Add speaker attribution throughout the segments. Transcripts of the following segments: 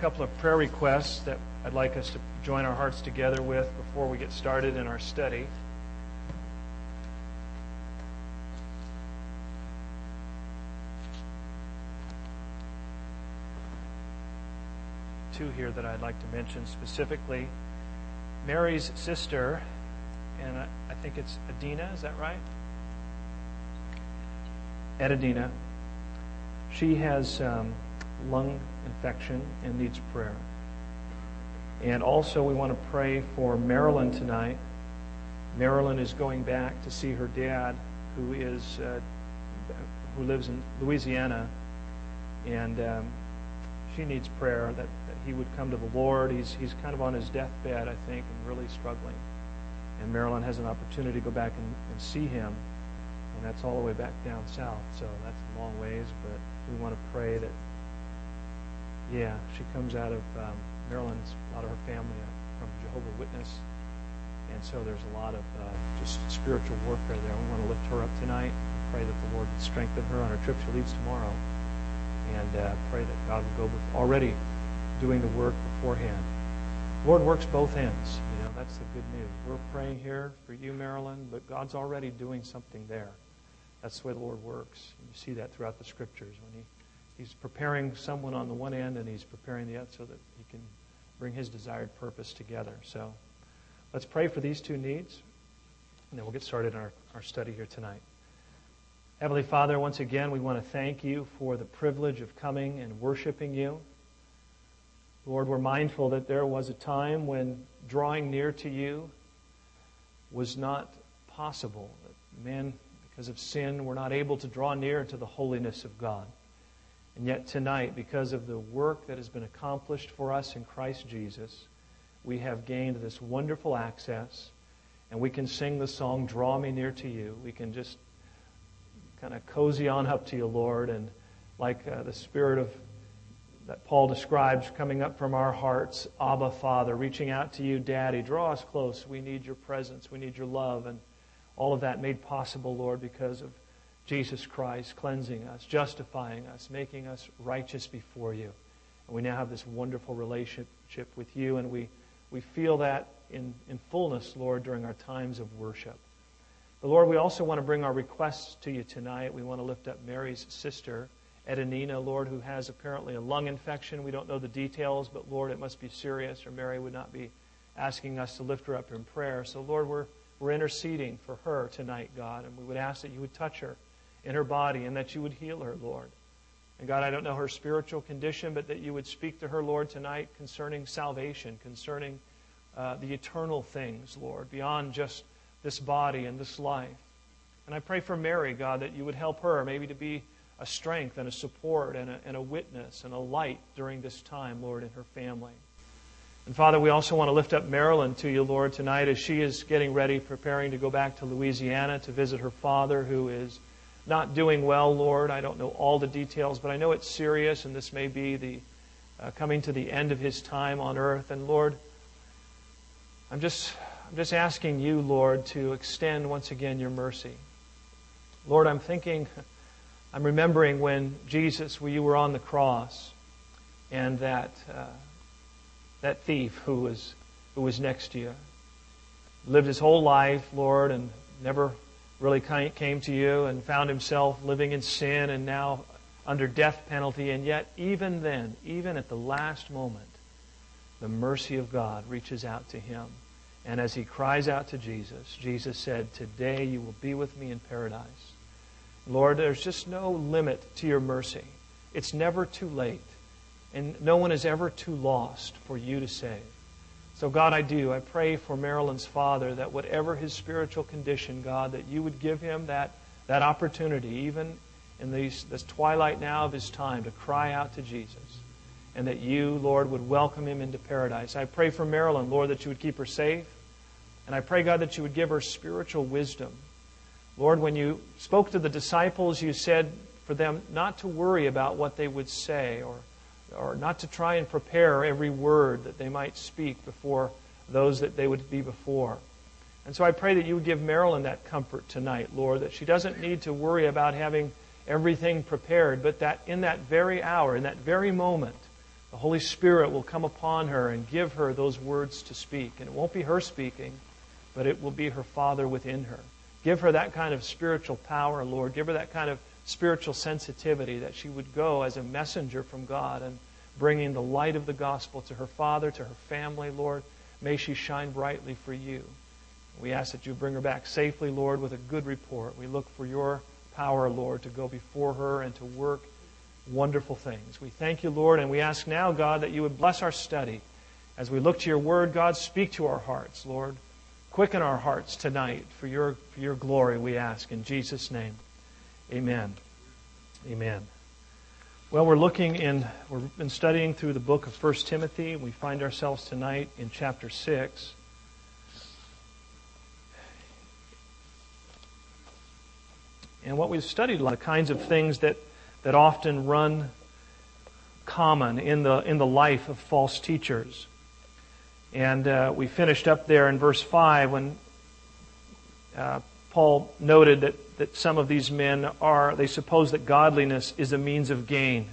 Speaker 1: couple of prayer requests that I'd like us to join our hearts together with before we get started in our study. Two here that I'd like to mention specifically. Mary's sister, and I think it's Adina, is that right? Edina. She has um, lung infection and needs prayer. And also, we want to pray for Marilyn tonight. Marilyn is going back to see her dad, who is uh, who lives in Louisiana, and um, she needs prayer that, that he would come to the Lord. He's he's kind of on his deathbed, I think, and really struggling. And Marilyn has an opportunity to go back and, and see him, and that's all the way back down south. So that's a long ways, but we want to pray that yeah, she comes out of um, Marilyn's, a lot of her family are from Jehovah Witness. And so there's a lot of uh, just spiritual warfare there. We want to lift her up tonight. Pray that the Lord would strengthen her on her trip. She leaves tomorrow. And uh, pray that God will go with already doing the work beforehand. Lord works both ends. You know, that's the good news. We're praying here for you, Marilyn, but God's already doing something there. That's the way the Lord works. You see that throughout the scriptures when He he's preparing someone on the one end and he's preparing the other so that he can bring his desired purpose together. So let's pray for these two needs, and then we'll get started in our, our study here tonight. Heavenly Father, once again, we want to thank you for the privilege of coming and worshiping you. Lord, we're mindful that there was a time when drawing near to you was not possible. Men, because of sin, were not able to draw near to the holiness of God. And yet tonight, because of the work that has been accomplished for us in Christ Jesus, we have gained this wonderful access, and we can sing the song, Draw Me Near to You. We can just kind of cozy on up to you, Lord, and like uh, the Spirit of that Paul describes coming up from our hearts, Abba, Father, reaching out to you, Daddy, draw us close. We need your presence. We need your love. And all of that made possible, Lord, because of Jesus Christ cleansing us, justifying us, making us righteous before you. And we now have this wonderful relationship with you, and we, we feel that in, in fullness, Lord, during our times of worship. But Lord, we also want to bring our requests to you tonight. We want to lift up Mary's sister, Edenina, Lord, who has apparently a lung infection. We don't know the details, but Lord, it must be serious, or Mary would not be asking us to lift her up in prayer. So, Lord, we're, we're interceding for her tonight, God, and we would ask that you would touch her in her body and that you would heal her, Lord. And God, I don't know her spiritual condition, but that you would speak to her, Lord, tonight concerning salvation, concerning uh, the eternal things, Lord, beyond just this body and this life. And I pray for Mary, God, that you would help her maybe to be a strength and a support and a, and a witness and a light during this time, Lord, in her family. And Father, we also want to lift up Marilyn to you, Lord, tonight as she is getting ready, preparing to go back to Louisiana to visit her father who is not doing well, Lord. I don't know all the details, but I know it's serious, and this may be the uh, coming to the end of his time on earth. And Lord, I'm just, I'm just asking you, Lord, to extend once again your mercy. Lord, I'm thinking, I'm remembering when Jesus, when you were on the cross, and that uh, that thief who was who was next to you lived his whole life, Lord, and never really came to you and found himself living in sin and now under death penalty. And yet, even then, even at the last moment, the mercy of God reaches out to him. And as he cries out to Jesus, Jesus said, Today you will be with me in paradise. Lord, there's just no limit to your mercy. It's never too late. And no one is ever too lost for you to save. So, God, I do. I pray for Marilyn's father that whatever his spiritual condition, God, that you would give him that, that opportunity, even in these, this twilight now of his time, to cry out to Jesus. And that you, Lord, would welcome him into paradise. I pray for Marilyn, Lord, that you would keep her safe. And I pray, God, that you would give her spiritual wisdom. Lord, when you spoke to the disciples, you said for them not to worry about what they would say or or not to try and prepare every word that they might speak before those that they would be before. And so I pray that you would give Marilyn that comfort tonight, Lord, that she doesn't need to worry about having everything prepared, but that in that very hour, in that very moment, the Holy Spirit will come upon her and give her those words to speak. And it won't be her speaking, but it will be her Father within her. Give her that kind of spiritual power, Lord. Give her that kind of spiritual sensitivity that she would go as a messenger from God and bringing the light of the gospel to her father, to her family, Lord. May she shine brightly for you. We ask that you bring her back safely, Lord, with a good report. We look for your power, Lord, to go before her and to work wonderful things. We thank you, Lord, and we ask now, God, that you would bless our study. As we look to your word, God, speak to our hearts, Lord. Quicken our hearts tonight for your, for your glory, we ask. In Jesus' name, amen. Amen. Well, we're looking in, we've been studying through the book of 1 Timothy. We find ourselves tonight in chapter 6. And what we've studied, the kinds of things that that often run common in the, in the life of false teachers. And uh, we finished up there in verse 5 when uh, Paul noted that, that some of these men are, they suppose that godliness is a means of gain.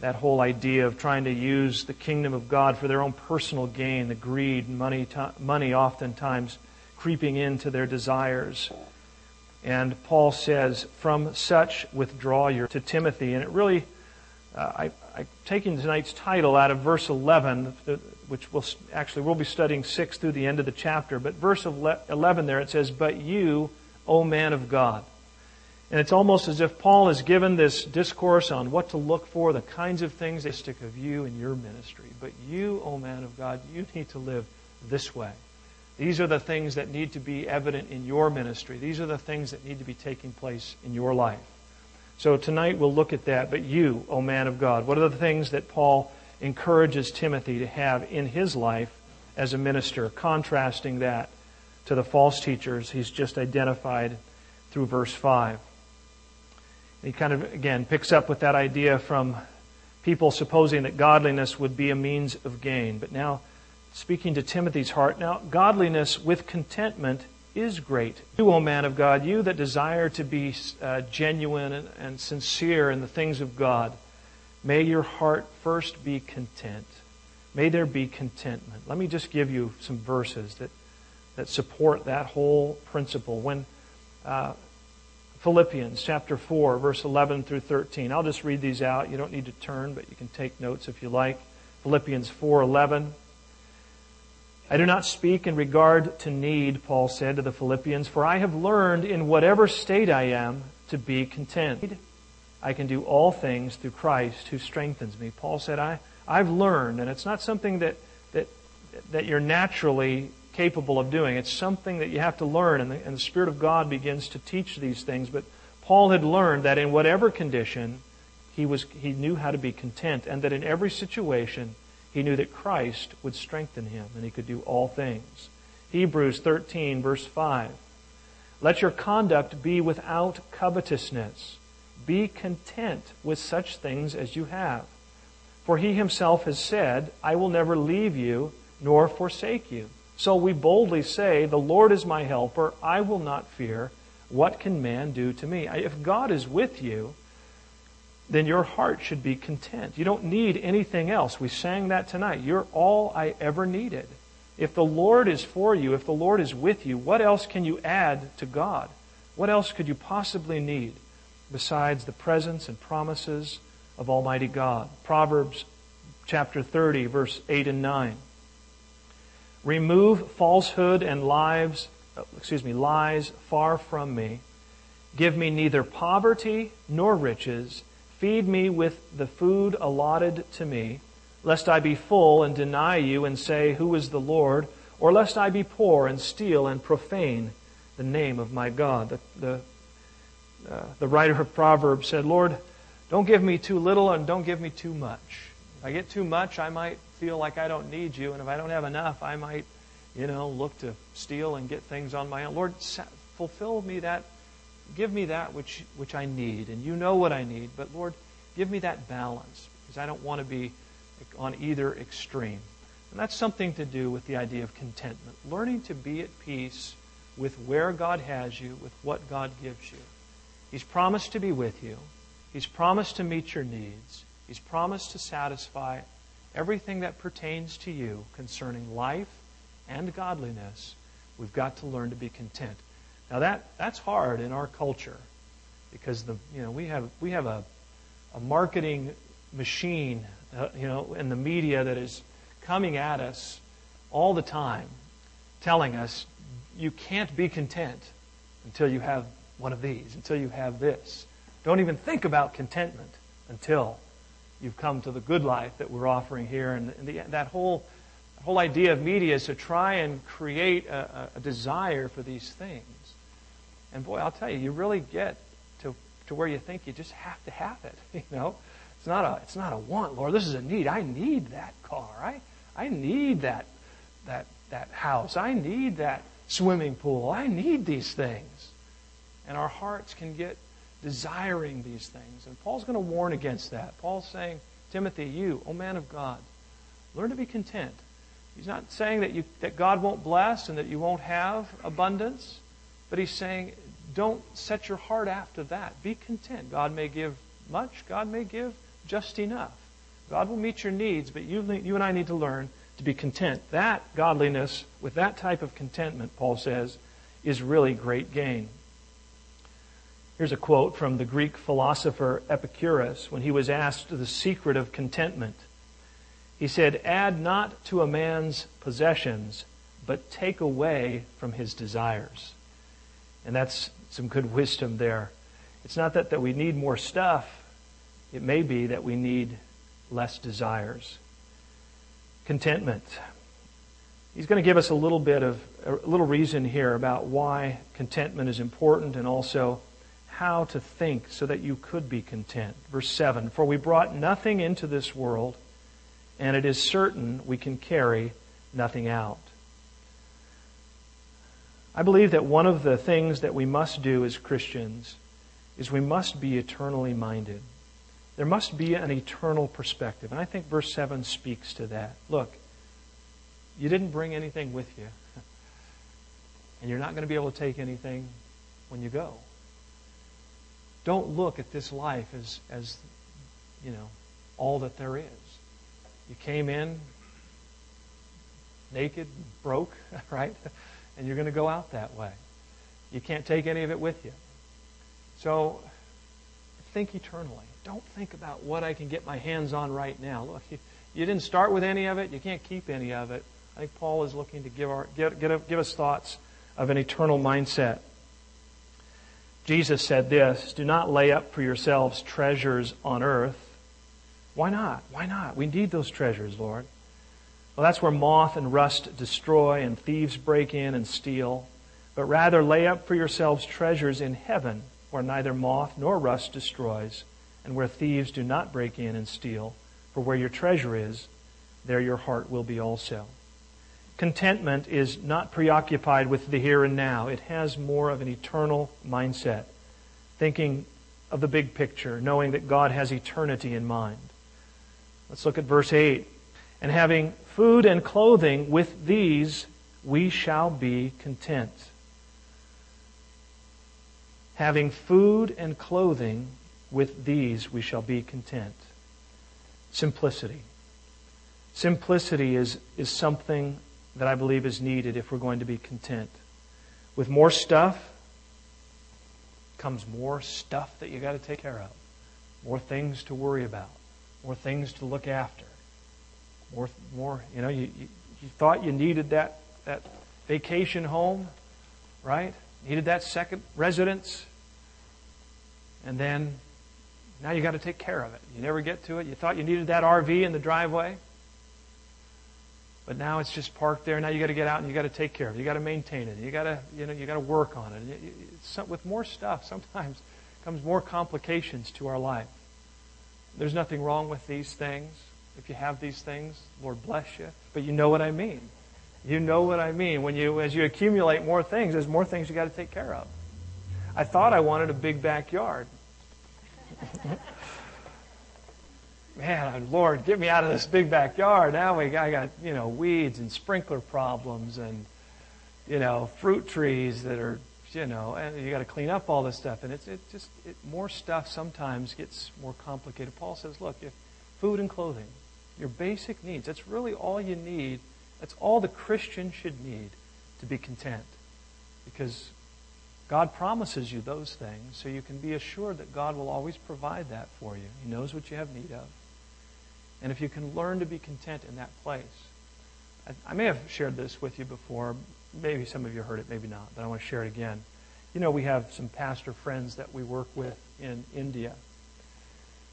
Speaker 1: That whole idea of trying to use the kingdom of God for their own personal gain, the greed, money, money oftentimes creeping into their desires. And Paul says, from such withdraw your to Timothy. And it really, uh, I, I'm taking tonight's title out of verse 11, which we'll actually, we'll be studying 6 through the end of the chapter. But verse 11 there, it says, But you, O man of God. And it's almost as if Paul has given this discourse on what to look for, the kinds of things they stick of you in your ministry. But you, O man of God, you need to live this way. These are the things that need to be evident in your ministry. These are the things that need to be taking place in your life. So tonight we'll look at that. But you, O man of God, what are the things that Paul encourages Timothy to have in his life as a minister, contrasting that to the false teachers he's just identified through verse 5. He kind of, again, picks up with that idea from people supposing that godliness would be a means of gain. But now speaking to Timothy's heart. Now, godliness with contentment is great. You, O man of God, you that desire to be uh, genuine and, and sincere in the things of God, may your heart first be content. May there be contentment. Let me just give you some verses that, that support that whole principle. When uh, Philippians chapter 4, verse 11 through 13. I'll just read these out. You don't need to turn, but you can take notes if you like. Philippians 4:11 I do not speak in regard to need, Paul said to the Philippians, for I have learned in whatever state I am to be content. I can do all things through Christ who strengthens me. Paul said, I, I've learned, and it's not something that, that, that you're naturally capable of doing. It's something that you have to learn, and the, and the Spirit of God begins to teach these things. But Paul had learned that in whatever condition, he, was, he knew how to be content, and that in every situation, he knew that Christ would strengthen him and he could do all things. Hebrews 13, verse 5. Let your conduct be without covetousness. Be content with such things as you have. For he himself has said, I will never leave you nor forsake you. So we boldly say, The Lord is my helper. I will not fear. What can man do to me? If God is with you, then your heart should be content. You don't need anything else. We sang that tonight. You're all I ever needed. If the Lord is for you, if the Lord is with you, what else can you add to God? What else could you possibly need besides the presence and promises of Almighty God? Proverbs chapter 30, verse 8 and 9. Remove falsehood and lies, oh, excuse me, lies far from me. Give me neither poverty nor riches Feed me with the food allotted to me, lest I be full and deny you and say, Who is the Lord? Or lest I be poor and steal and profane the name of my God. The, the, uh, the writer of Proverbs said, Lord, don't give me too little and don't give me too much. If I get too much, I might feel like I don't need you. And if I don't have enough, I might, you know, look to steal and get things on my own. Lord, fulfill me that give me that which, which I need. And you know what I need. But Lord, give me that balance because I don't want to be on either extreme. And that's something to do with the idea of contentment. Learning to be at peace with where God has you, with what God gives you. He's promised to be with you. He's promised to meet your needs. He's promised to satisfy everything that pertains to you concerning life and godliness, we've got to learn to be content. Now that, that's hard in our culture because the, you know, we have, we have a, a marketing machine, uh, you know, in the media that is coming at us all the time, telling us you can't be content until you have one of these, until you have this. Don't even think about contentment until you've come to the good life that we're offering here. And, the, that whole, whole idea of media is to try and create a, a desire for these things. And boy, I'll tell you, you really get to, to where you think you just have to have it. You know, it's not a it's not a want, Lord. This is a need. I need that car. I I need that that that house. I need that swimming pool. I need these things. And our hearts can get desiring these things. And Paul's going to warn against that. Paul's saying, Timothy, you, O man of God, learn to be content. He's not saying that, you, that God won't bless and that you won't have abundance, but he's saying, don't set your heart after that. Be content. God may give much, God may give just enough. God will meet your needs, but you, you and I need to learn to be content. That godliness, with that type of contentment, Paul says, is really great gain. Here's a quote from the Greek philosopher Epicurus when he was asked the secret of contentment. He said, Add not to a man's possessions, but take away from his desires. And that's some good wisdom there. It's not that, that we need more stuff, it may be that we need less desires. Contentment. He's going to give us a little bit of a little reason here about why contentment is important and also how to think so that you could be content. Verse 7 For we brought nothing into this world, and it is certain we can carry nothing out. I believe that one of the things that we must do as Christians is we must be eternally minded. There must be an eternal perspective. And I think verse 7 speaks to that. Look, you didn't bring anything with you, and you're not going to be able to take anything when you go. Don't look at this life as, as you know, all that there is. You came in naked, broke, right? And you're going to go out that way. You can't take any of it with you. So think eternally. Don't think about what I can get my hands on right now. Look, you, you didn't start with any of it. You can't keep any of it. I think Paul is looking to give, our, get, give us thoughts of an eternal mindset. Jesus said this Do not lay up for yourselves treasures on earth. Why not? Why not? We need those treasures, Lord. Well, that's where moth and rust destroy and thieves break in and steal. But rather lay up for yourselves treasures in heaven where neither moth nor rust destroys and where thieves do not break in and steal. For where your treasure is, there your heart will be also. Contentment is not preoccupied with the here and now. It has more of an eternal mindset, thinking of the big picture, knowing that God has eternity in mind. Let's look at verse 8. And having food and clothing, with these we shall be content. Having food and clothing, with these we shall be content. Simplicity. Simplicity is, is something that I believe is needed if we're going to be content. With more stuff comes more stuff that you got to take care of, more things to worry about, more things to look after, more, more. You know, you, you, you thought you needed that that vacation home, right? Needed that second residence, and then now you got to take care of it. You never get to it. You thought you needed that RV in the driveway. But now it's just parked there. Now you got to get out and you got to take care of it. You got to maintain it. You got to you know you got to work on it. with more stuff, sometimes comes more complications to our life. There's nothing wrong with these things. If you have these things, Lord bless you. But you know what I mean. You know what I mean. When you as you accumulate more things, there's more things you got to take care of. I thought I wanted a big backyard. man, Lord, get me out of this big backyard. Now we got, I got, you know, weeds and sprinkler problems and, you know, fruit trees that are, you know, and you got to clean up all this stuff. And it's it just, it, more stuff sometimes gets more complicated. Paul says, look, if food and clothing, your basic needs. That's really all you need. That's all the Christian should need to be content. Because God promises you those things, so you can be assured that God will always provide that for you. He knows what you have need of. And if you can learn to be content in that place, I, I may have shared this with you before. Maybe some of you heard it, maybe not, but I want to share it again. You know, we have some pastor friends that we work with in India.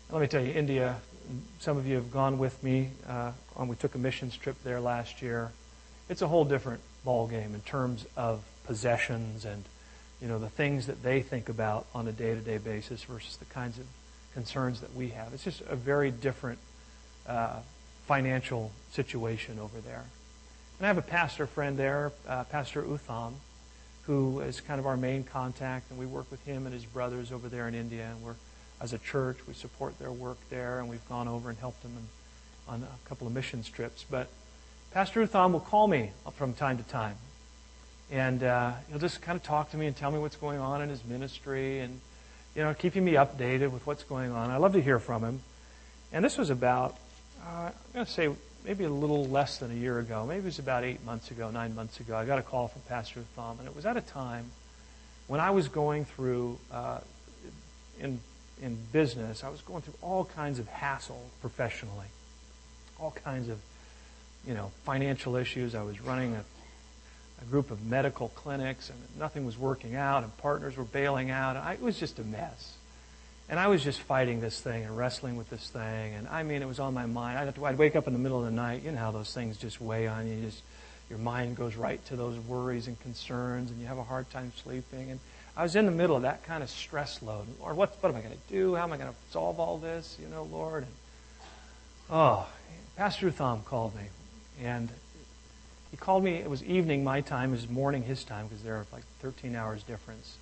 Speaker 1: Let me tell you, India, some of you have gone with me. Uh, we took a missions trip there last year. It's a whole different ballgame in terms of possessions and you know the things that they think about on a day-to-day basis versus the kinds of concerns that we have. It's just a very different uh, financial situation over there. And I have a pastor friend there, uh, Pastor Utham, who is kind of our main contact, and we work with him and his brothers over there in India. And we're, as a church, we support their work there, and we've gone over and helped them in, on a couple of missions trips. But Pastor Utham will call me from time to time, and uh, he'll just kind of talk to me and tell me what's going on in his ministry, and you know, keeping me updated with what's going on. I love to hear from him. And this was about, uh, I'm going to say, maybe a little less than a year ago. Maybe it was about eight months ago, nine months ago. I got a call from Pastor Thom, and it was at a time when I was going through, uh, in, in business, I was going through all kinds of hassle professionally, all kinds of, you know, financial issues. I was running a, a group of medical clinics, and nothing was working out, and partners were bailing out. I, it was just a mess. And I was just fighting this thing and wrestling with this thing. And I mean, it was on my mind. I'd, to, I'd wake up in the middle of the night. You know how those things just weigh on you. you just, your mind goes right to those worries and concerns, and you have a hard time sleeping. And I was in the middle of that kind of stress load. Lord, what, what am I going to do? How am I going to solve all this? You know, Lord. And, oh, Pastor Thom called me. And he called me. It was evening my time. It was morning his time because there are like 13 hours difference.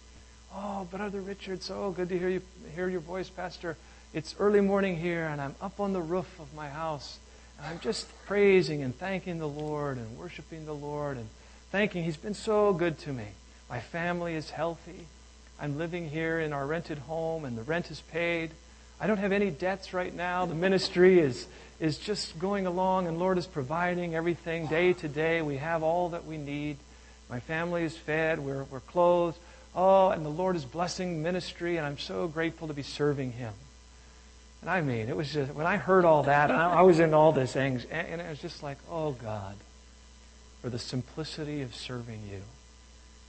Speaker 1: Oh, Brother Richard, so good to hear you hear your voice, Pastor. It's early morning here, and I'm up on the roof of my house. And I'm just praising and thanking the Lord and worshiping the Lord and thanking He's been so good to me. My family is healthy. I'm living here in our rented home, and the rent is paid. I don't have any debts right now. The ministry is, is just going along, and Lord is providing everything day to day. We have all that we need. My family is fed. We're, we're clothed. Oh, and the Lord is blessing ministry, and I'm so grateful to be serving Him. And I mean, it was just, when I heard all that, I, I was in all this anxiety, and it was just like, oh God, for the simplicity of serving you.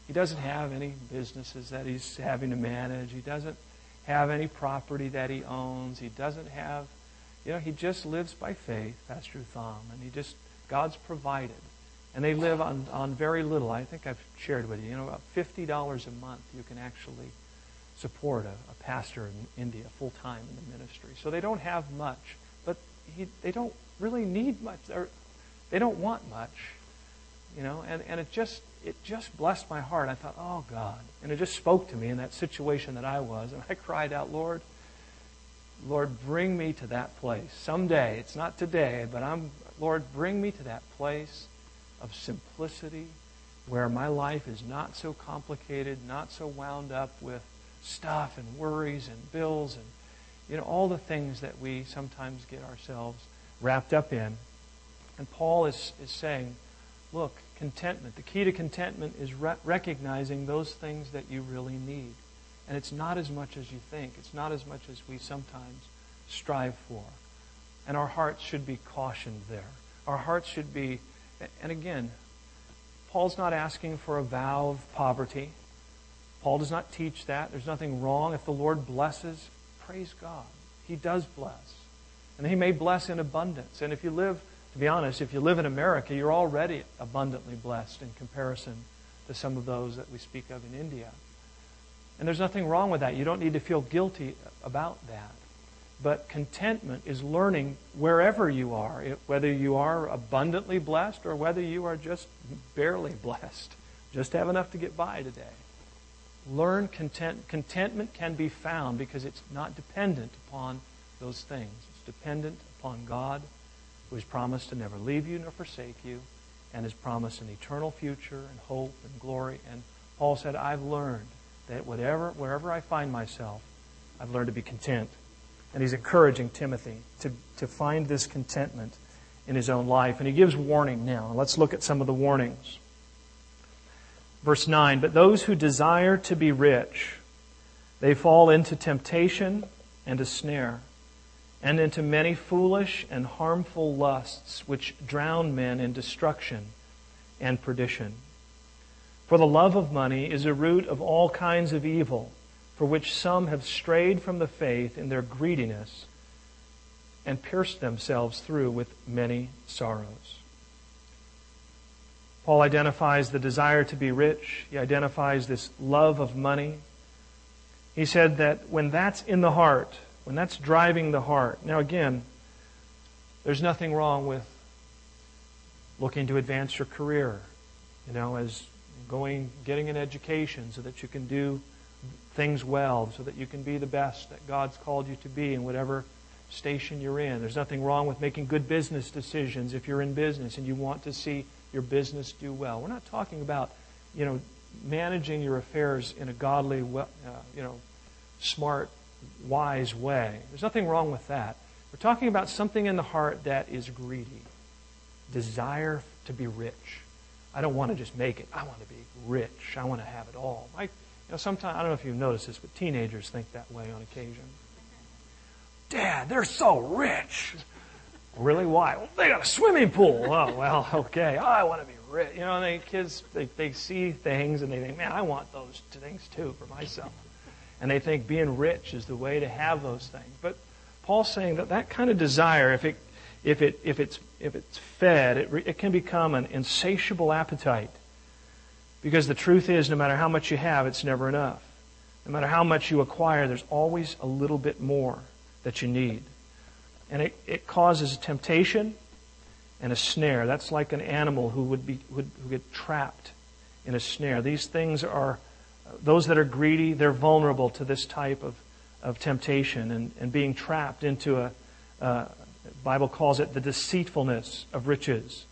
Speaker 1: He doesn't have any businesses that he's having to manage. He doesn't have any property that he owns. He doesn't have, you know, he just lives by faith, That's Pastor Thom, and he just, God's provided. And they live on, on very little. I think I've shared with you. You know, about $50 a month you can actually support a, a pastor in India full time in the ministry. So they don't have much, but he, they don't really need much. They're, they don't want much, you know. And, and it just it just blessed my heart. I thought, oh God, and it just spoke to me in that situation that I was, and I cried out, Lord, Lord, bring me to that place someday. It's not today, but I'm Lord, bring me to that place of simplicity where my life is not so complicated, not so wound up with stuff and worries and bills and you know all the things that we sometimes get ourselves wrapped up in. And Paul is, is saying, look, contentment. The key to contentment is re- recognizing those things that you really need. And it's not as much as you think. It's not as much as we sometimes strive for. And our hearts should be cautioned there. Our hearts should be and again, Paul's not asking for a vow of poverty. Paul does not teach that. There's nothing wrong. If the Lord blesses, praise God. He does bless. And He may bless in abundance. And if you live, to be honest, if you live in America, you're already abundantly blessed in comparison to some of those that we speak of in India. And there's nothing wrong with that. You don't need to feel guilty about that. But contentment is learning wherever you are, whether you are abundantly blessed or whether you are just barely blessed, just have enough to get by today. Learn content. Contentment can be found because it's not dependent upon those things. It's dependent upon God, who has promised to never leave you nor forsake you, and has promised an eternal future and hope and glory. And Paul said, I've learned that whatever, wherever I find myself, I've learned to be content And he's encouraging Timothy to, to find this contentment in his own life. And he gives warning now. Let's look at some of the warnings. Verse 9 But those who desire to be rich, they fall into temptation and a snare, and into many foolish and harmful lusts, which drown men in destruction and perdition. For the love of money is a root of all kinds of evil, for which some have strayed from the faith in their greediness and pierced themselves through with many sorrows. Paul identifies the desire to be rich. He identifies this love of money. He said that when that's in the heart, when that's driving the heart, now again, there's nothing wrong with looking to advance your career, you know, as going, getting an education so that you can do things well, so that you can be the best that God's called you to be in whatever station you're in. There's nothing wrong with making good business decisions if you're in business and you want to see your business do well. We're not talking about, you know, managing your affairs in a godly, uh, you know, smart, wise way. There's nothing wrong with that. We're talking about something in the heart that is greedy. Desire to be rich. I don't want to just make it. I want to be rich. I want to have it all. You sometimes I don't know if you've noticed this, but teenagers think that way on occasion. Dad, they're so rich. Really? Why? Well, they got a swimming pool. Oh, well, okay. I want to be rich. You know, they kids they, they see things and they think, man, I want those things too for myself. And they think being rich is the way to have those things. But Paul's saying that that kind of desire, if it if it if it's if it's fed, it, it can become an insatiable appetite. Because the truth is, no matter how much you have, it's never enough. No matter how much you acquire, there's always a little bit more that you need. And it, it causes a temptation and a snare. That's like an animal who would be would who get trapped in a snare. These things are those that are greedy, they're vulnerable to this type of, of temptation and, and being trapped into a uh, Bible calls it the deceitfulness of riches.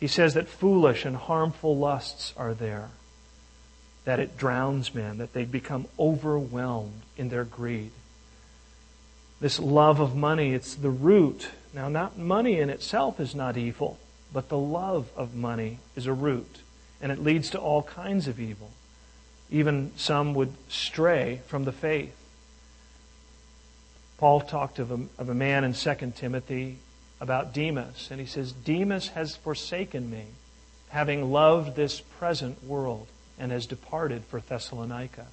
Speaker 1: He says that foolish and harmful lusts are there, that it drowns men, that they become overwhelmed in their greed this love of money, it's the root. Now, not money in itself is not evil, but the love of money is a root, and it leads to all kinds of evil. Even some would stray from the faith. Paul talked of a, of a man in 2 Timothy about Demas, and he says, Demas has forsaken me, having loved this present world, and has departed for Thessalonica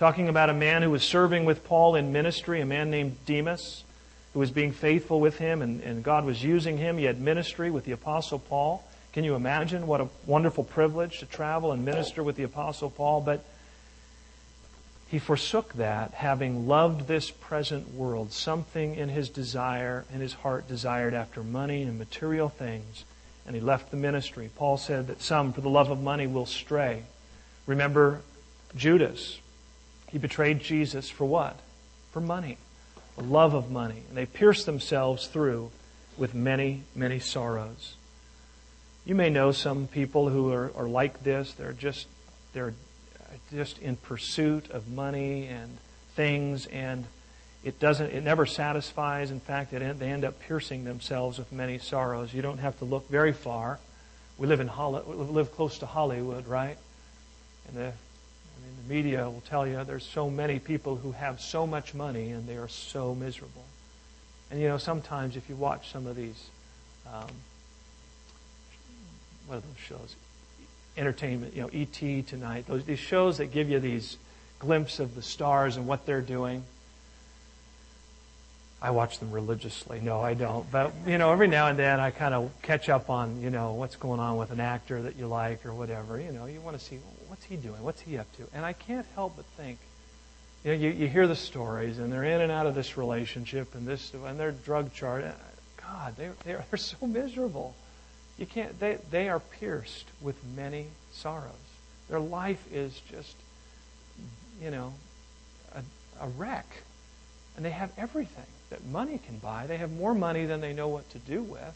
Speaker 1: talking about a man who was serving with Paul in ministry, a man named Demas, who was being faithful with him, and, and God was using him. He had ministry with the Apostle Paul. Can you imagine what a wonderful privilege to travel and minister with the Apostle Paul? But he forsook that, having loved this present world. Something in his desire, in his heart, desired after money and material things, and he left the ministry. Paul said that some, for the love of money, will stray. Remember Judas, he betrayed Jesus for what? For money, the love of money. And they pierced themselves through with many, many sorrows. You may know some people who are, are like this. They're just, they're just in pursuit of money and things, and it doesn't, it never satisfies. In fact, it, they end up piercing themselves with many sorrows. You don't have to look very far. We live in Holly, we live close to Hollywood, right? And the I mean, the media will tell you there's so many people who have so much money and they are so miserable. And you know, sometimes if you watch some of these, um, what are those shows? Entertainment, you know, ET tonight, those these shows that give you these glimpse of the stars and what they're doing. I watch them religiously. No, I don't. But, you know, every now and then I kind of catch up on, you know, what's going on with an actor that you like or whatever. You know, you want to see, what's he doing? What's he up to? And I can't help but think, you know, you, you hear the stories and they're in and out of this relationship and this, and their drug chart. God, they, they are, they're so miserable. You can't, they, they are pierced with many sorrows. Their life is just, you know, a, a wreck. And they have everything that money can buy. They have more money than they know what to do with.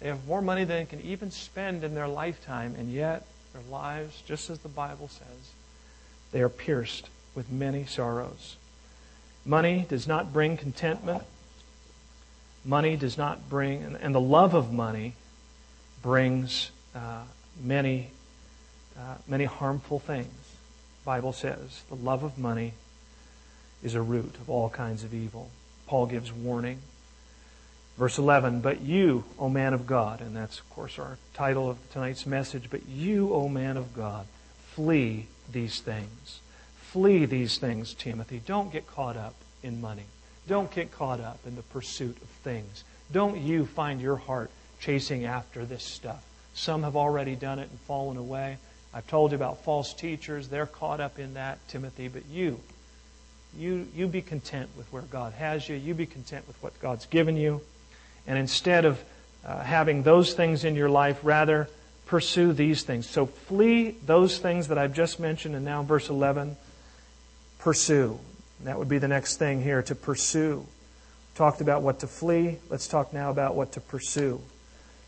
Speaker 1: They have more money than they can even spend in their lifetime, and yet their lives, just as the Bible says, they are pierced with many sorrows. Money does not bring contentment. Money does not bring, and, and the love of money brings uh, many, uh, many harmful things. The Bible says the love of money is a root of all kinds of evil. Paul gives warning. Verse 11, but you, O man of God, and that's, of course, our title of tonight's message, but you, O man of God, flee these things. Flee these things, Timothy. Don't get caught up in money. Don't get caught up in the pursuit of things. Don't you find your heart chasing after this stuff. Some have already done it and fallen away. I've told you about false teachers. They're caught up in that, Timothy. But you, you, you be content with where God has you. You be content with what God's given you. And instead of uh, having those things in your life, rather pursue these things. So flee those things that I've just mentioned, and now verse 11, pursue. That would be the next thing here to pursue. Talked about what to flee. Let's talk now about what to pursue.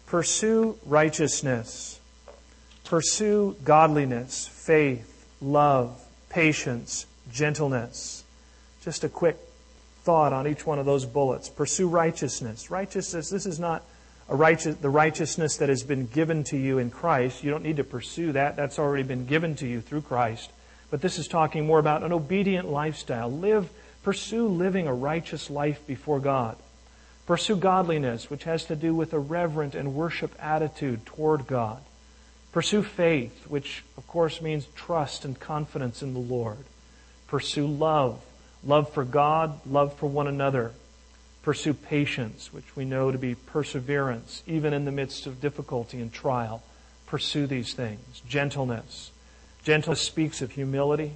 Speaker 1: Pursue righteousness. Pursue godliness, faith, love, patience, gentleness. Just a quick thought on each one of those bullets. Pursue righteousness. Righteousness, this is not a righteous, the righteousness that has been given to you in Christ. You don't need to pursue that. That's already been given to you through Christ. But this is talking more about an obedient lifestyle. Live, pursue living a righteous life before God. Pursue godliness, which has to do with a reverent and worship attitude toward God. Pursue faith, which of course means trust and confidence in the Lord. Pursue love, love for God, love for one another. Pursue patience, which we know to be perseverance, even in the midst of difficulty and trial. Pursue these things. Gentleness. Gentleness speaks of humility,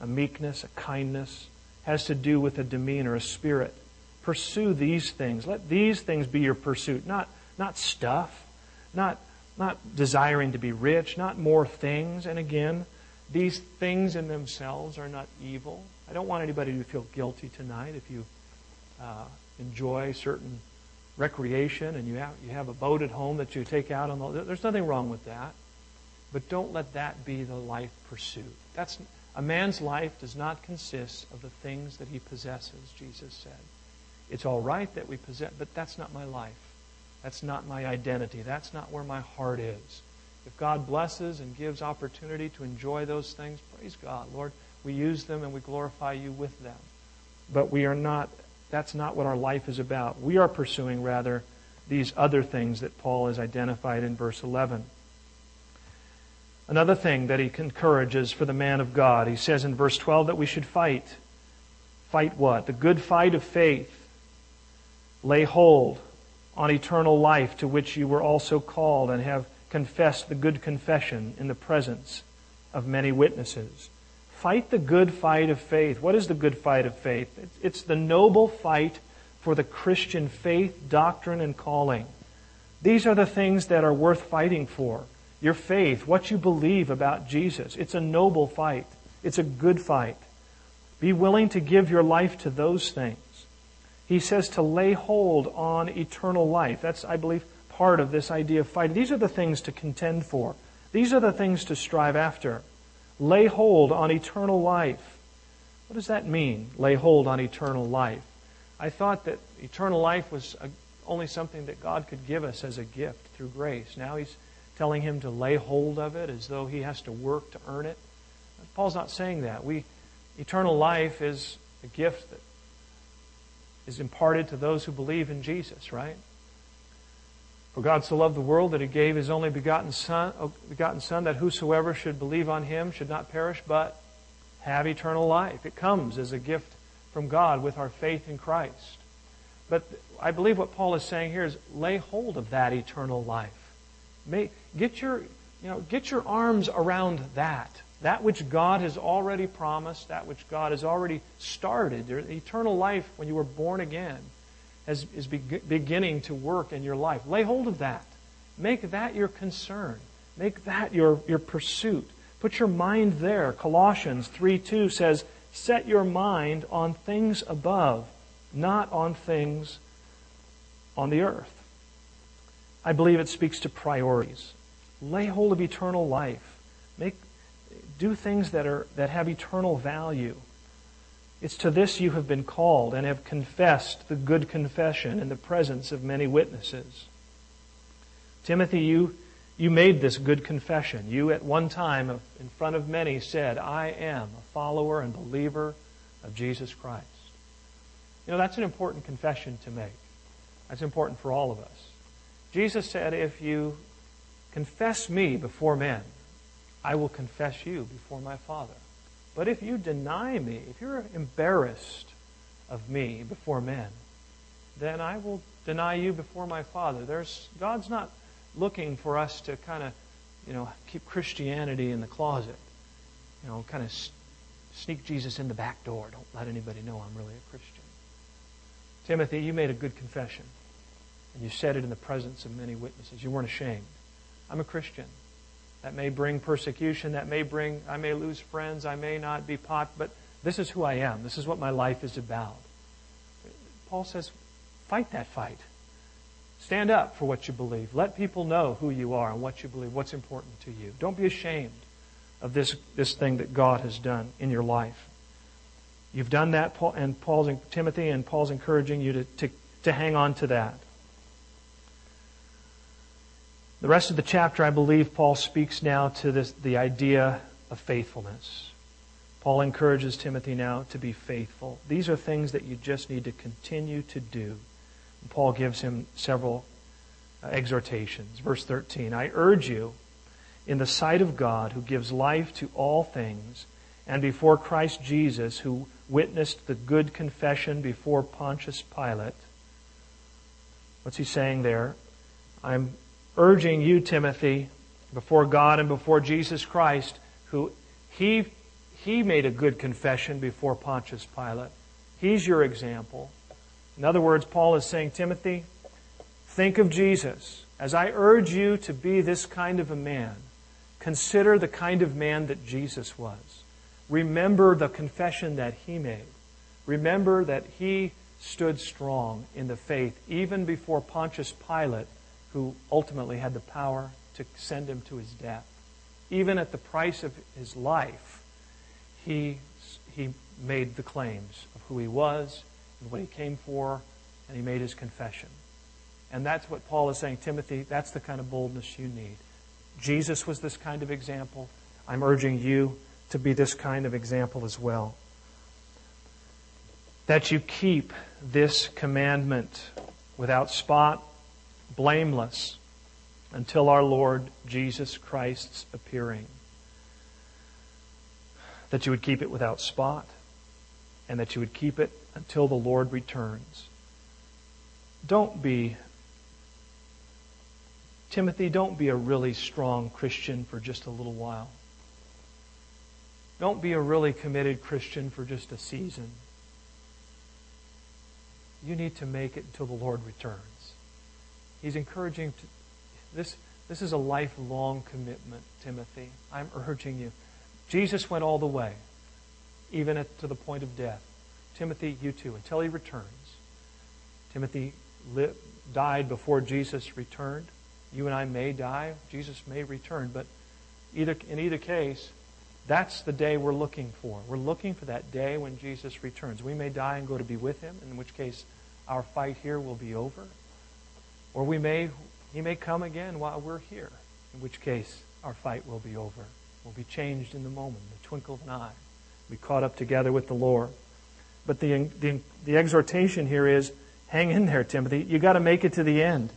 Speaker 1: a meekness, a kindness, has to do with a demeanor, a spirit. Pursue these things. Let these things be your pursuit, not, not stuff, not, not desiring to be rich, not more things. And again, these things in themselves are not evil. I don't want anybody to feel guilty tonight if you uh, enjoy certain recreation and you have, you have a boat at home that you take out on the. There's nothing wrong with that. But don't let that be the life pursuit. That's, a man's life does not consist of the things that he possesses, Jesus said. It's all right that we possess, but that's not my life. That's not my identity. That's not where my heart is. If God blesses and gives opportunity to enjoy those things, praise God. Lord, we use them and we glorify you with them. But we are not, that's not what our life is about. We are pursuing, rather, these other things that Paul has identified in verse 11. Another thing that he encourages for the man of God, he says in verse 12 that we should fight. Fight what? The good fight of faith. Lay hold on eternal life to which you were also called and have confessed the good confession in the presence of many witnesses. Fight the good fight of faith. What is the good fight of faith? It's the noble fight for the Christian faith, doctrine, and calling. These are the things that are worth fighting for your faith, what you believe about Jesus. It's a noble fight. It's a good fight. Be willing to give your life to those things. He says to lay hold on eternal life. That's, I believe, part of this idea of fighting. These are the things to contend for. These are the things to strive after. Lay hold on eternal life. What does that mean, lay hold on eternal life? I thought that eternal life was a, only something that God could give us as a gift through grace. Now He's telling him to lay hold of it as though he has to work to earn it. Paul's not saying that. We, eternal life is a gift that is imparted to those who believe in Jesus, right? For God so loved the world that he gave his only begotten Son, oh, begotten Son, that whosoever should believe on him should not perish, but have eternal life. It comes as a gift from God with our faith in Christ. But I believe what Paul is saying here is lay hold of that eternal life. Make, get, your, you know, get your arms around that. That which God has already promised, that which God has already started. Your eternal life, when you were born again, has, is be, beginning to work in your life. Lay hold of that. Make that your concern. Make that your, your pursuit. Put your mind there. Colossians 3 2 says, Set your mind on things above, not on things on the earth. I believe it speaks to priorities. Lay hold of eternal life. Make, do things that, are, that have eternal value. It's to this you have been called and have confessed the good confession in the presence of many witnesses. Timothy, you, you made this good confession. You, at one time, in front of many, said, I am a follower and believer of Jesus Christ. You know, that's an important confession to make. That's important for all of us. Jesus said, If you confess me before men, I will confess you before my Father. But if you deny me, if you're embarrassed of me before men, then I will deny you before my Father. There's, God's not looking for us to kind of, you know, keep Christianity in the closet. You know, kind of sneak Jesus in the back door. Don't let anybody know I'm really a Christian. Timothy, you made a good confession. And you said it in the presence of many witnesses. You weren't ashamed. I'm a Christian. That may bring persecution. That may bring, I may lose friends. I may not be pot, but this is who I am. This is what my life is about. Paul says, fight that fight. Stand up for what you believe. Let people know who you are and what you believe, what's important to you. Don't be ashamed of this, this thing that God has done in your life. You've done that, Paul, and Paul's Timothy, and Paul's encouraging you to, to, to hang on to that. The rest of the chapter, I believe, Paul speaks now to this, the idea of faithfulness. Paul encourages Timothy now to be faithful. These are things that you just need to continue to do. And Paul gives him several uh, exhortations. Verse 13 I urge you, in the sight of God, who gives life to all things, and before Christ Jesus, who witnessed the good confession before Pontius Pilate. What's he saying there? I'm urging you, Timothy, before God and before Jesus Christ, who he, he made a good confession before Pontius Pilate. He's your example. In other words, Paul is saying, Timothy, think of Jesus. As I urge you to be this kind of a man, consider the kind of man that Jesus was. Remember the confession that he made. Remember that he stood strong in the faith even before Pontius Pilate who ultimately had the power to send him to his death. Even at the price of his life, he, he made the claims of who he was and what he came for, and he made his confession. And that's what Paul is saying, Timothy, that's the kind of boldness you need. Jesus was this kind of example. I'm urging you to be this kind of example as well. That you keep this commandment without spot blameless until our Lord Jesus Christ's appearing. That you would keep it without spot, and that you would keep it until the Lord returns. Don't be, Timothy, don't be a really strong Christian for just a little while. Don't be a really committed Christian for just a season. You need to make it until the Lord returns. He's encouraging to, this. This is a lifelong commitment, Timothy. I'm urging you. Jesus went all the way, even at, to the point of death. Timothy, you too, until he returns. Timothy died before Jesus returned. You and I may die. Jesus may return. But either, in either case, that's the day we're looking for. We're looking for that day when Jesus returns. We may die and go to be with him, in which case our fight here will be over. Or we may, he may come again while we're here, in which case our fight will be over. We'll be changed in the moment, the twinkle of an eye. Be caught up together with the Lord. But the, the, the exhortation here is hang in there, Timothy. You've got to make it to the end.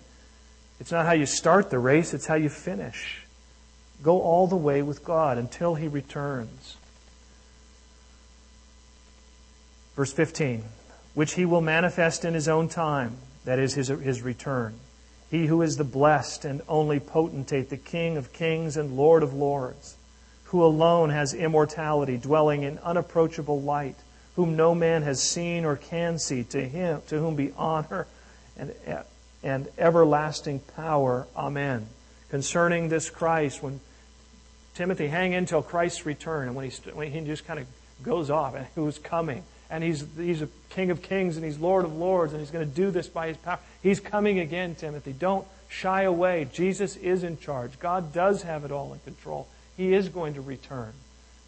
Speaker 1: It's not how you start the race, it's how you finish. Go all the way with God until He returns. Verse 15, which He will manifest in His own time, that is, His, his return. He who is the blessed and only potentate, the King of kings and Lord of lords, who alone has immortality, dwelling in unapproachable light, whom no man has seen or can see, to him to whom be honor and, and everlasting power. Amen. Concerning this Christ, when Timothy, hang in till Christ's return, and when he, when he just kind of goes off, and who's coming, and he's, he's a King of kings and he's Lord of lords and he's going to do this by his power. He's coming again, Timothy. Don't shy away. Jesus is in charge. God does have it all in control. He is going to return.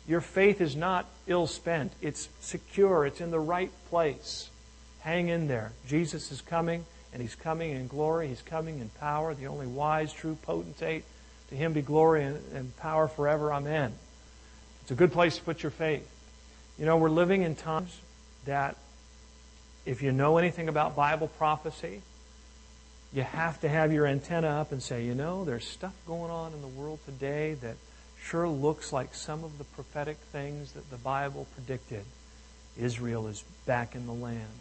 Speaker 1: Your faith is not ill spent. It's secure. It's in the right place. Hang in there. Jesus is coming, and He's coming in glory. He's coming in power, the only wise, true potentate. To Him be glory and, power forever. Amen. It's a good place to put your faith. You know, we're living in times that, if you know anything about Bible prophecy, you have to have your antenna up and say, you know, there's stuff going on in the world today that sure looks like some of the prophetic things that the Bible predicted. Israel is back in the land.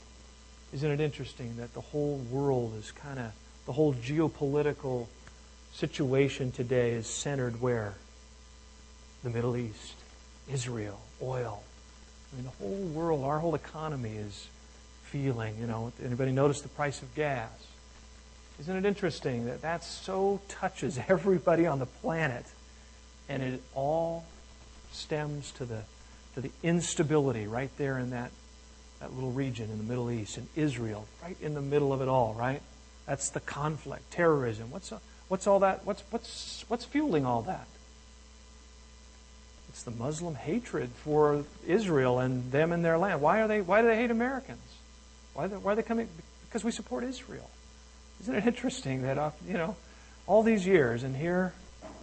Speaker 1: Isn't it interesting that the whole world is kind of, the whole geopolitical situation today is centered where? The Middle East. Israel, oil. I mean, the whole world, our whole economy is feeling, you know, anybody notice the price of gas? Isn't it interesting that that so touches everybody on the planet and it all stems to the, to the instability right there in that, that little region in the Middle East, in Israel, right in the middle of it all, right? That's the conflict, terrorism. What's, what's all that? What's, what's, what's fueling all that? It's the Muslim hatred for Israel and them and their land. Why are they? Why do they hate Americans? Why they, why are they coming? Because we support Israel. Isn't it interesting that uh, you know all these years and here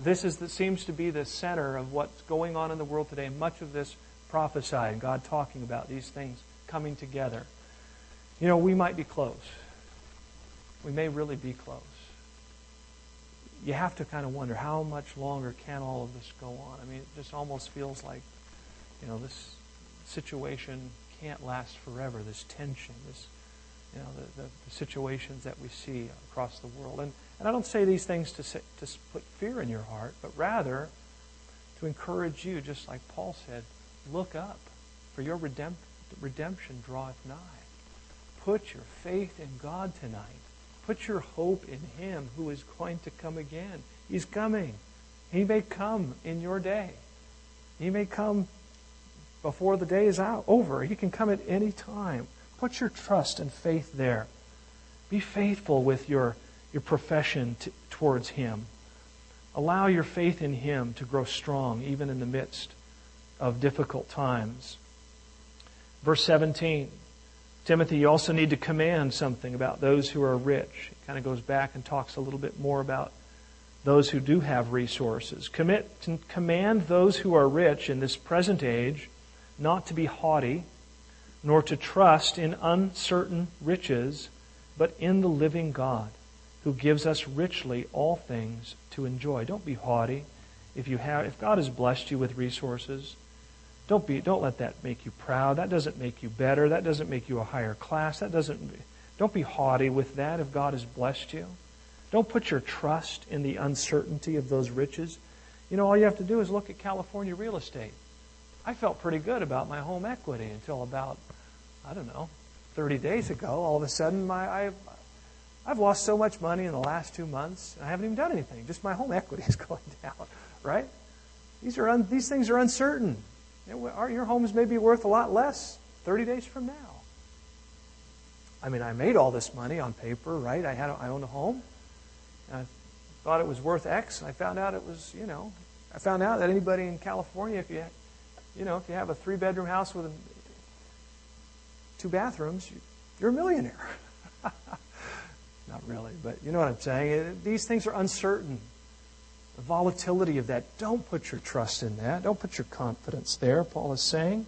Speaker 1: this is that seems to be the center of what's going on in the world today. Much of this prophesied, God talking about these things coming together. You know, we might be close. We may really be close you have to kind of wonder how much longer can all of this go on? I mean, it just almost feels like, you know, this situation can't last forever. This tension, this, you know, the, the, the situations that we see across the world. And, and I don't say these things to, say, to put fear in your heart, but rather to encourage you, just like Paul said, look up, for your redemp- redemption draweth nigh. Put your faith in God tonight. Put your hope in Him who is going to come again. He's coming. He may come in your day. He may come before the day is out, over. He can come at any time. Put your trust and faith there. Be faithful with your, your profession t- towards Him. Allow your faith in Him to grow strong even in the midst of difficult times. Verse 17 Timothy, you also need to command something about those who are rich. It kind of goes back and talks a little bit more about those who do have resources. Commit command those who are rich in this present age not to be haughty, nor to trust in uncertain riches, but in the living God, who gives us richly all things to enjoy. Don't be haughty. If you have if God has blessed you with resources, don't be don't let that make you proud. That doesn't make you better. That doesn't make you a higher class. That doesn't don't be haughty with that if God has blessed you. Don't put your trust in the uncertainty of those riches. You know, all you have to do is look at California real estate. I felt pretty good about my home equity until about, I don't know, 30 days ago. All of a sudden, my I've, I've lost so much money in the last two months. And I haven't even done anything. Just my home equity is going down, right? These are un, these things are uncertain. Your homes may be worth a lot less 30 days from now. I mean, I made all this money on paper, right? I had I owned a home. And I thought it was worth X. I found out it was, you know, I found out that anybody in California, if you, you know, if you have a three-bedroom house with two bathrooms, you're a millionaire. Not really, but you know what I'm saying. These things are uncertain the volatility of that. Don't put your trust in that. Don't put your confidence there, Paul is saying.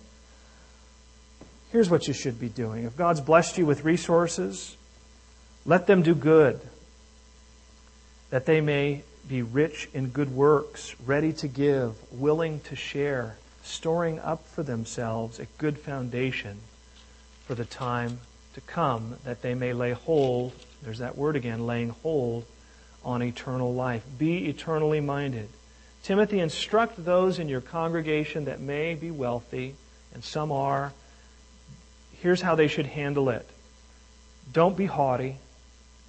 Speaker 1: Here's what you should be doing. If God's blessed you with resources, let them do good, that they may be rich in good works, ready to give, willing to share, storing up for themselves a good foundation for the time to come, that they may lay hold, there's that word again, laying hold on eternal life. Be eternally minded. Timothy, instruct those in your congregation that may be wealthy, and some are. Here's how they should handle it. Don't be haughty.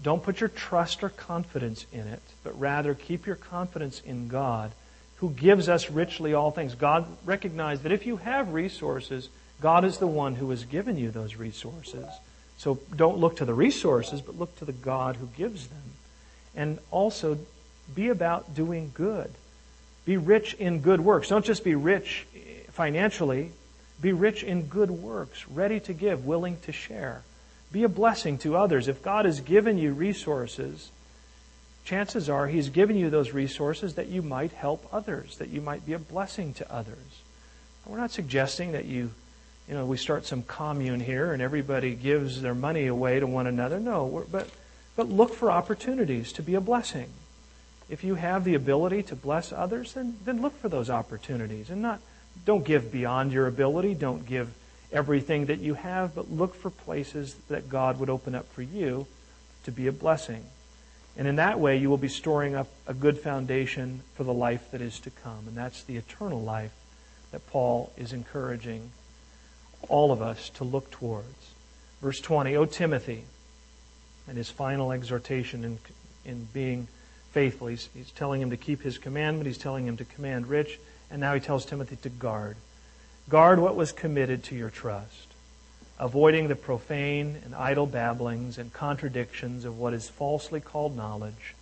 Speaker 1: Don't put your trust or confidence in it, but rather keep your confidence in God, who gives us richly all things. God recognized that if you have resources, God is the one who has given you those resources. So don't look to the resources, but look to the God who gives them and also be about doing good. Be rich in good works. Don't just be rich eh, financially, be rich in good works, ready to give, willing to share. Be a blessing to others. If God has given you resources, chances are He's given you those resources that you might help others, that you might be a blessing to others. We're not suggesting that you, you know, we start some commune here and everybody gives their money away to one another. No, but, but look for opportunities to be a blessing. If you have the ability to bless others, then, then look for those opportunities and not, don't give beyond your ability. Don't give everything that you have, but look for places that God would open up for you to be a blessing. And in that way, you will be storing up a good foundation for the life that is to come. And that's the eternal life that Paul is encouraging all of us to look towards. Verse 20, O Timothy, and his final exhortation in, in being faithful. He's, he's telling him to keep his commandment, he's telling him to command rich, and now he tells Timothy to guard. Guard what was committed to your trust, avoiding the profane and idle babblings and contradictions of what is falsely called knowledge.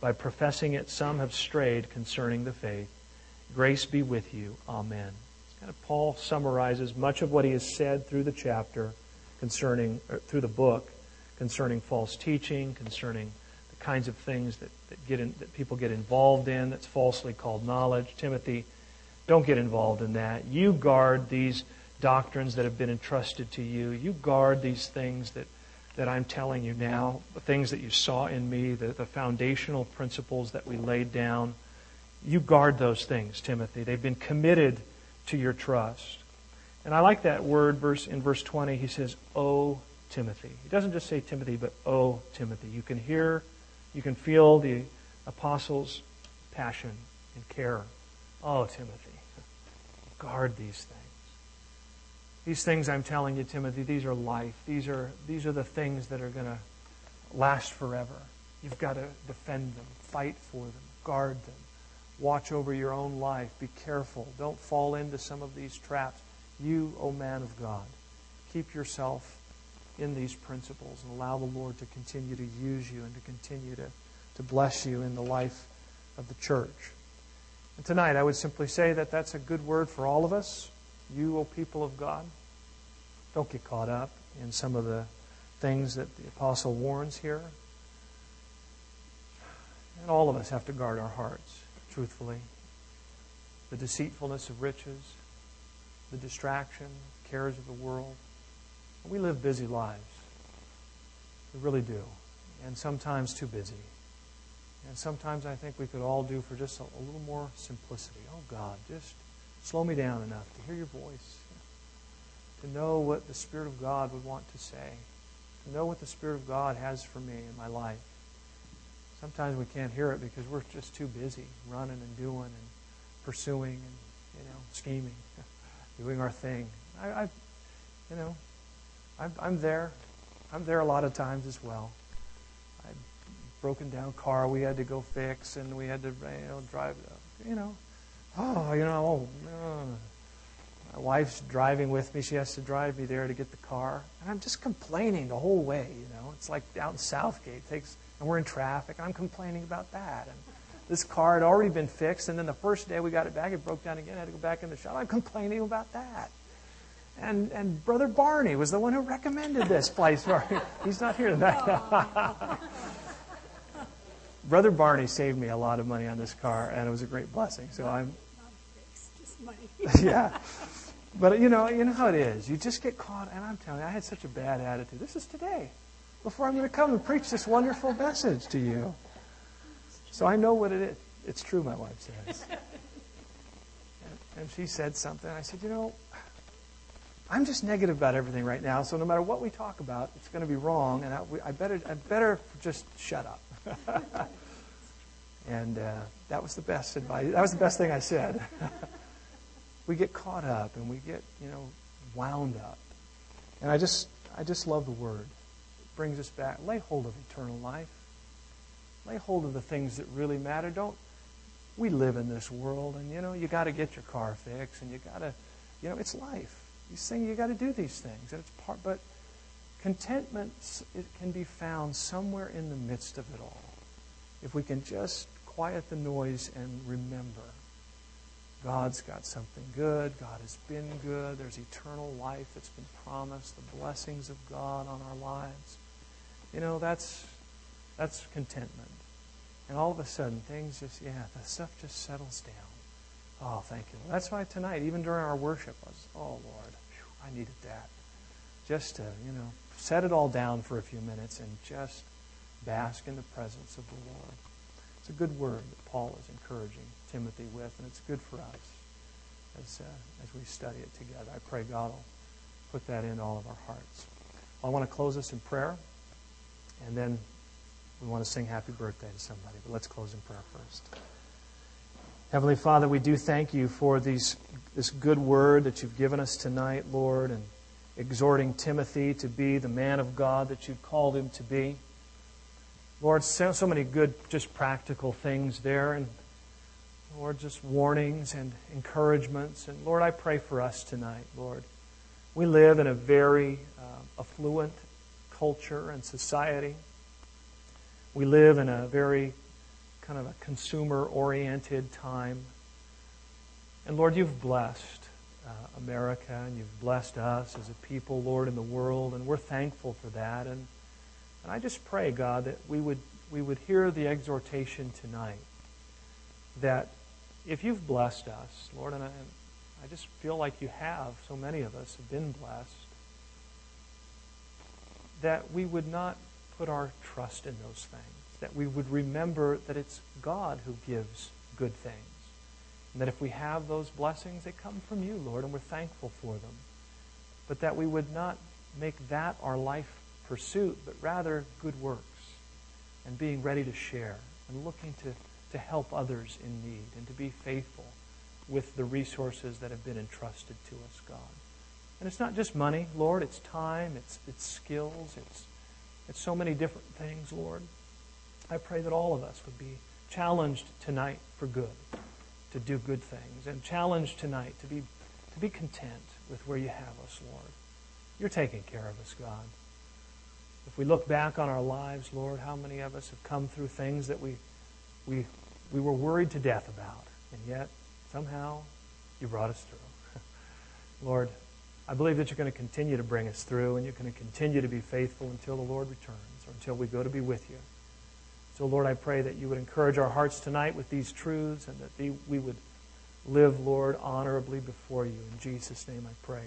Speaker 1: By professing it, some have strayed concerning the faith. Grace be with you. Amen. Kind of Paul summarizes much of what he has said through the chapter concerning, through the book, concerning false teaching, concerning the kinds of things that, that, get in, that people get involved in that's falsely called knowledge. Timothy don't get involved in that. You guard these doctrines that have been entrusted to you. You guard these things that, that I'm telling you now, the things that you saw in me, the, the foundational principles that we laid down. You guard those things, Timothy. They've been committed to your trust. And I like that word verse in verse 20. He says, "O Timothy." He doesn't just say Timothy, but "O Timothy." You can hear, you can feel the apostles' passion and care. Oh, Timothy. Guard these things. These things I'm telling you, Timothy, these are life. These are, these are the things that are going to last forever. You've got to defend them, fight for them, guard them. Watch over your own life. Be careful. Don't fall into some of these traps. You, O oh man of God, keep yourself in these principles and allow the Lord to continue to use you and to continue to, to bless you in the life of the church. And tonight, I would simply say that that's a good word for all of us. You, O people of God, don't get caught up in some of the things that the apostle warns here. And all of us have to guard our hearts, truthfully. The deceitfulness of riches, the distraction, cares of the world. We live busy lives. We really do. And sometimes too busy. And sometimes I think we could all do for just a, a little more simplicity. Oh, God, just slow me down enough to hear your voice, to know what the Spirit of God would want to say, to know what the Spirit of God has for me in my life. Sometimes we can't hear it because we're just too busy running and doing and pursuing and you know scheming, doing our thing. I, I you know, I'm, I'm there. I'm there a lot of times as well I broken down car we had to go fix, and we had to you know drive. You know, oh, you know, oh, uh, my wife's driving with me. She has to drive me there to get the car, and I'm just complaining the whole way. You know, it's like out in Southgate takes, and we're in traffic. and I'm complaining about that, and this car had already been fixed, and then the first day we got it back, it broke down again. I had to go back in the shop. I'm complaining about that. And, and Brother Barney was the one who recommended this place. He's not here tonight. Brother Barney saved me a lot of money on this car, and it was a great blessing. So I'm. yeah. But you know, you know how it is. You just get caught, and I'm telling you, I had such a bad attitude. This is today, before I'm going to come and preach this wonderful message to you. So I know what it is. It's true, my wife says. And she said something. I said, you know, I'm just negative about everything right now. So no matter what we talk about, it's going to be wrong, and I, I better, I better just shut up. and uh, that was the best advice. That was the best thing I said. we get caught up and we get, you know, wound up. And I just, I just love the word. Brings us back. Lay hold of eternal life. Lay hold of the things that really matter. Don't. We live in this world, and you know, you got to get your car fixed, and you got to, you know, it's life. These things, you got to do these things, and it's part. But Contentment it can be found somewhere in the midst of it all. If we can just quiet the noise and remember God's got something good. God has been good. There's eternal life that's been promised, the blessings of God on our lives. You know, that's, that's contentment. And all of a sudden, things just, yeah, the stuff just settles down. Oh, thank you. That's why tonight, even during our worship, I was, oh, Lord, I needed that. Just to, you know, set it all down for a few minutes and just bask in the presence of the Lord. It's a good word that Paul is encouraging Timothy with, and it's good for us as, uh, as we study it together. I pray God will put that in all of our hearts. I want to close us in prayer, and then we want to sing happy birthday to somebody. But let's close in prayer first. Heavenly Father, we do thank you for these, this good word that you've given us tonight, Lord, and exhorting Timothy to be the man of God that you've called him to be. Lord, so, so many good, just practical things there. And Lord, just warnings and encouragements. And Lord, I pray for us tonight, Lord. We live in a very uh, affluent culture and society. We live in a very kind of a consumer oriented time. And Lord, you've blessed uh, America and you've blessed us as a people, Lord, in the world, and we're thankful for that. And, and I just pray, God, that we would, we would hear the exhortation tonight that if you've blessed us, Lord, and I, I just feel like you have, so many of us have been blessed, that we would not put our trust in those things, that we would remember that it's God who gives good things, and that if we have those blessings, they come from you, Lord, and we're thankful for them, but that we would not make that our life pursuit, but rather good works and being ready to share and looking to to help others in need and to be faithful with the resources that have been entrusted to us, God. And it's not just money, Lord, it's time, it's, it's skills, it's, it's so many different things, Lord. I pray that all of us would be challenged tonight for good, to do good things, and challenged tonight to be, to be content with where you have us, Lord. You're taking care of us, God. If we look back on our lives, Lord, how many of us have come through things that we, we we were worried to death about. And yet, somehow, you brought us through. Lord, I believe that you're going to continue to bring us through and you're going to continue to be faithful until the Lord returns or until we go to be with you. So, Lord, I pray that you would encourage our hearts tonight with these truths and that we would live, Lord, honorably before you. In Jesus' name I pray.